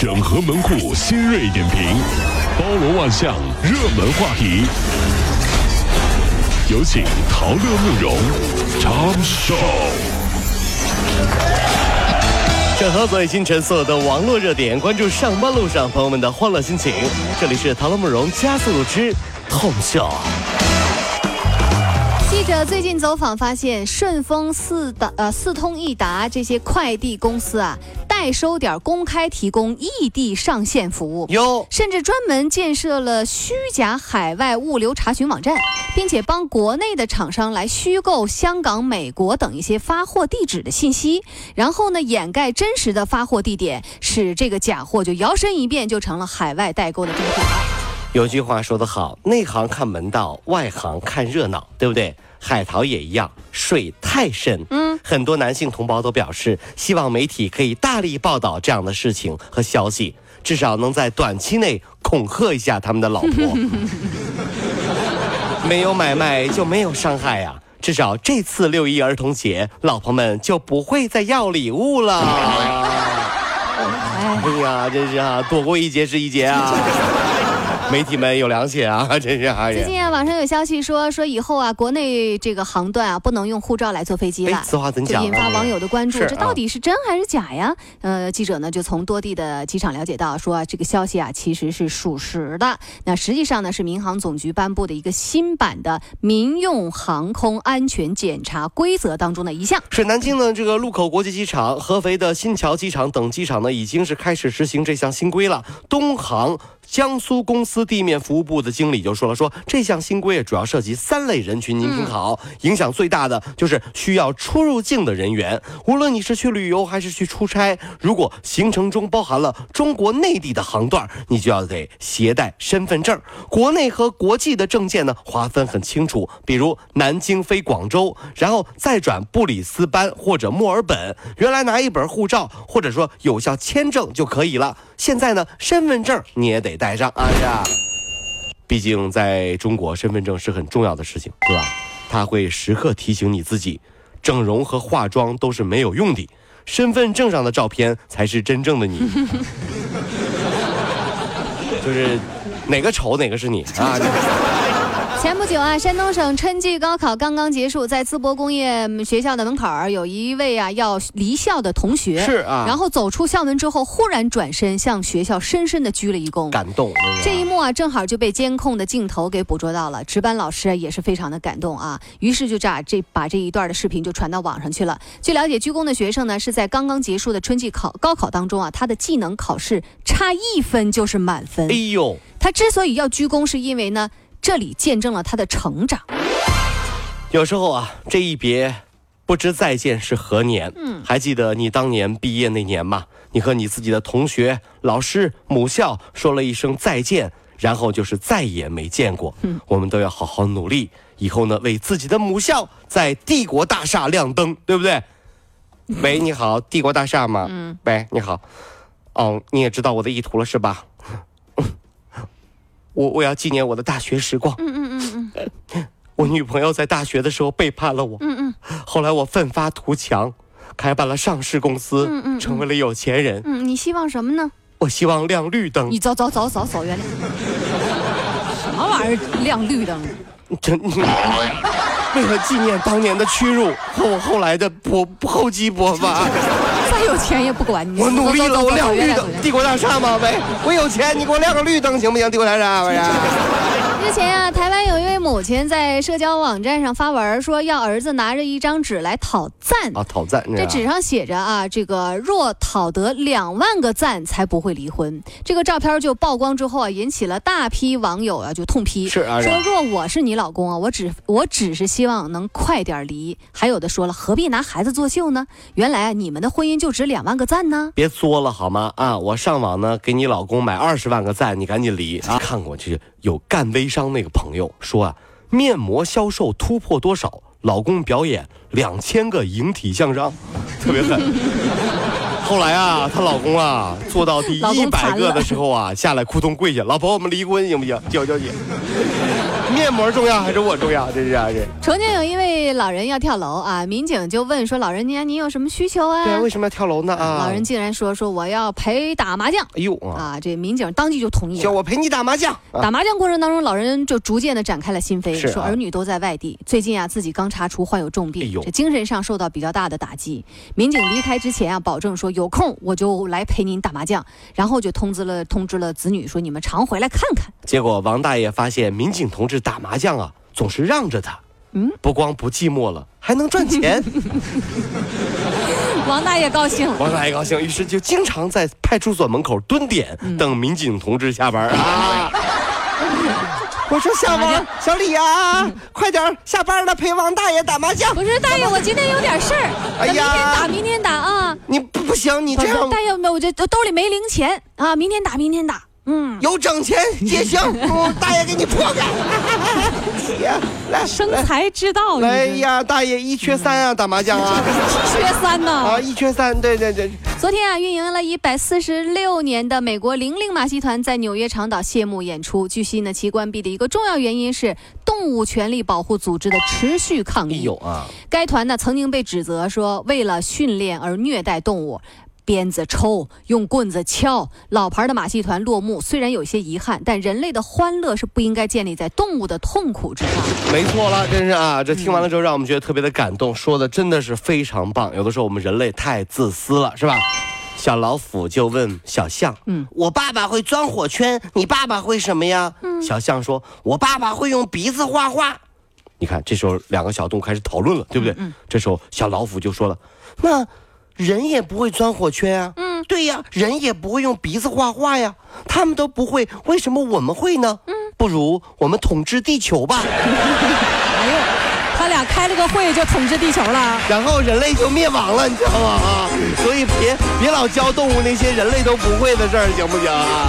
整合门户新锐点评，包罗万象，热门话题。有请陶乐慕容长寿。整合最新陈所有的网络热点，关注上班路上朋友们的欢乐心情。这里是陶乐慕容加速度之痛秀。记者最近走访发现，顺丰、四达、呃四通一达这些快递公司啊，代收点公开提供异地上线服务，有，甚至专门建设了虚假海外物流查询网站，并且帮国内的厂商来虚构香港、美国等一些发货地址的信息，然后呢掩盖真实的发货地点，使这个假货就摇身一变就成了海外代购的正品了。有句话说得好，内行看门道，外行看热闹，对不对？海淘也一样，水太深。嗯，很多男性同胞都表示，希望媒体可以大力报道这样的事情和消息，至少能在短期内恐吓一下他们的老婆。没有买卖就没有伤害呀，至少这次六一儿童节，老婆们就不会再要礼物了。哎呀，真是啊，躲过一劫是一劫啊。媒体们有良心啊，真是啊！最近啊，网上有消息说，说以后啊，国内这个航段啊，不能用护照来坐飞机了。此话怎讲？引发网友的关注，这到底是真还是假呀？呃，记者呢就从多地的机场了解到，说这个消息啊其实是属实的。那实际上呢是民航总局颁布的一个新版的民用航空安全检查规则当中的一项。是南京的这个禄口国际机场、合肥的新桥机场等机场呢，已经是开始实行这项新规了。东航。江苏公司地面服务部的经理就说了，说这项新规主要涉及三类人群，您听好，影响最大的就是需要出入境的人员，无论你是去旅游还是去出差，如果行程中包含了中国内地的航段，你就要得携带身份证。国内和国际的证件呢，划分很清楚，比如南京飞广州，然后再转布里斯班或者墨尔本，原来拿一本护照或者说有效签证就可以了。现在呢，身份证你也得带上。啊呀，毕竟在中国，身份证是很重要的事情，对吧？它会时刻提醒你自己，整容和化妆都是没有用的，身份证上的照片才是真正的你。就是哪个丑哪个是你啊？前不久啊，山东省春季高考刚刚结束，在淄博工业学校的门口儿，有一位啊要离校的同学，是啊然后走出校门之后，忽然转身向学校深深的鞠了一躬。感动。这一幕啊，正好就被监控的镜头给捕捉到了。值班老师也是非常的感动啊，于是就这这把这一段的视频就传到网上去了。据了解，鞠躬的学生呢是在刚刚结束的春季考高考当中啊，他的技能考试差一分就是满分哎。呦，他之所以要鞠躬，是因为呢，这里见证了他的成长。有时候啊，这一别，不知再见是何年。嗯，还记得你当年毕业那年吗？你和你自己的同学、老师、母校说了一声再见，然后就是再也没见过。嗯，我们都要好好努力，以后呢，为自己的母校在帝国大厦亮灯，对不对？喂，你好，帝国大厦吗？嗯。喂，你好。哦，你也知道我的意图了是吧？我我要纪念我的大学时光。嗯嗯嗯嗯。我女朋友在大学的时候背叛了我。嗯嗯。后来我奋发图强，开办了上市公司，嗯嗯，成为了有钱人。嗯，你希望什么呢？我希望亮绿灯你。走走走走走远点。什么玩意儿亮绿灯？真，为了纪念当年的屈辱和我后来的勃厚积薄发，再有钱也不管你。我努力了，我亮绿灯帝国大厦吗？喂，我有钱，你给我亮个绿灯行不行？帝国大厦，我呀。之前啊，台母亲在社交网站上发文说，要儿子拿着一张纸来讨赞。啊，讨赞，这纸上写着啊，这个若讨得两万个赞才不会离婚。这个照片就曝光之后啊，引起了大批网友啊就痛批，是啊说若我是你老公啊，我只我只是希望能快点离。还有的说了，何必拿孩子作秀呢？原来啊，你们的婚姻就值两万个赞呢。别作了好吗？啊，我上网呢给你老公买二十万个赞，你赶紧离啊！看过去有干微商那个朋友说啊，面膜销售突破多少？老公表演两千个引体向上，特别赞。后来啊，她老公啊做到第老一百个的时候啊，下来扑通跪下，老婆我们离婚行不行？求求你。面膜重要还是我重要？这是啊，这重庆有一位老人要跳楼啊，民警就问说：“老人家您有什么需求啊？”对，为什么要跳楼呢？啊，老人竟然说：“说我要陪打麻将。”哎呦啊，这民警当即就同意了。叫我陪你打麻将。打麻将过程当中，老人就逐渐的展开了心扉，啊说儿女都在外地，最近啊自己刚查出患有重哎病，呦这精神上受到比较大的打击。民警离开之前啊，保证说有空我就来陪您打麻将，然后就通知了通知了子女说你们常回来看看。结果王大爷发现民警同志打麻将啊，总是让着他。嗯，不光不寂寞了，还能赚钱。王大爷高兴了。王大爷高兴，于是就经常在派出所门口蹲点，嗯等民警同志下班啊。我说小王、小李呀、快点下班了，陪王大爷打麻将。不是大爷，我今天有点事儿，哎呀明天打，明天打啊。你不行，你不是这样大爷，我这兜里没零钱啊，明天打，明天打。嗯，有整钱也行，嗯大爷给你破开。呀，来生财之道。你这来呀，大爷一缺三啊，打麻将啊 缺三呢。啊，一缺三，对对对。昨天啊，运营了一百四十六年的美国零零马戏团在纽约长岛谢幕演出。据悉呢，其关闭的一个重要原因是动物权利保护组织的持续抗议。有啊，该团呢曾经被指责说为了训练而虐待动物。鞭子抽，用棍子敲，老牌的马戏团落幕，虽然有些遗憾，但人类的欢乐是不应该建立在动物的痛苦之上。没错了，真是啊！这听完了之后，让我们觉得特别的感动，说的真的是非常棒。有的时候我们人类太自私了，是吧？小老虎就问小象：“嗯我爸爸会钻火圈，你爸爸会什么呀？”嗯小象说：“我爸爸会用鼻子画画。”你看，这时候两个小动物开始讨论了，对不对？嗯这时候小老虎就说了：“那人也不会钻火圈啊。”嗯，对呀，人也不会用鼻子画画呀，他们都不会，为什么我们会呢？嗯，不如我们统治地球吧。哎呦，他俩开了个会就统治地球了。然后人类就灭亡了，你知道吗？啊，所以别别老教动物那些人类都不会的事儿，行不行啊？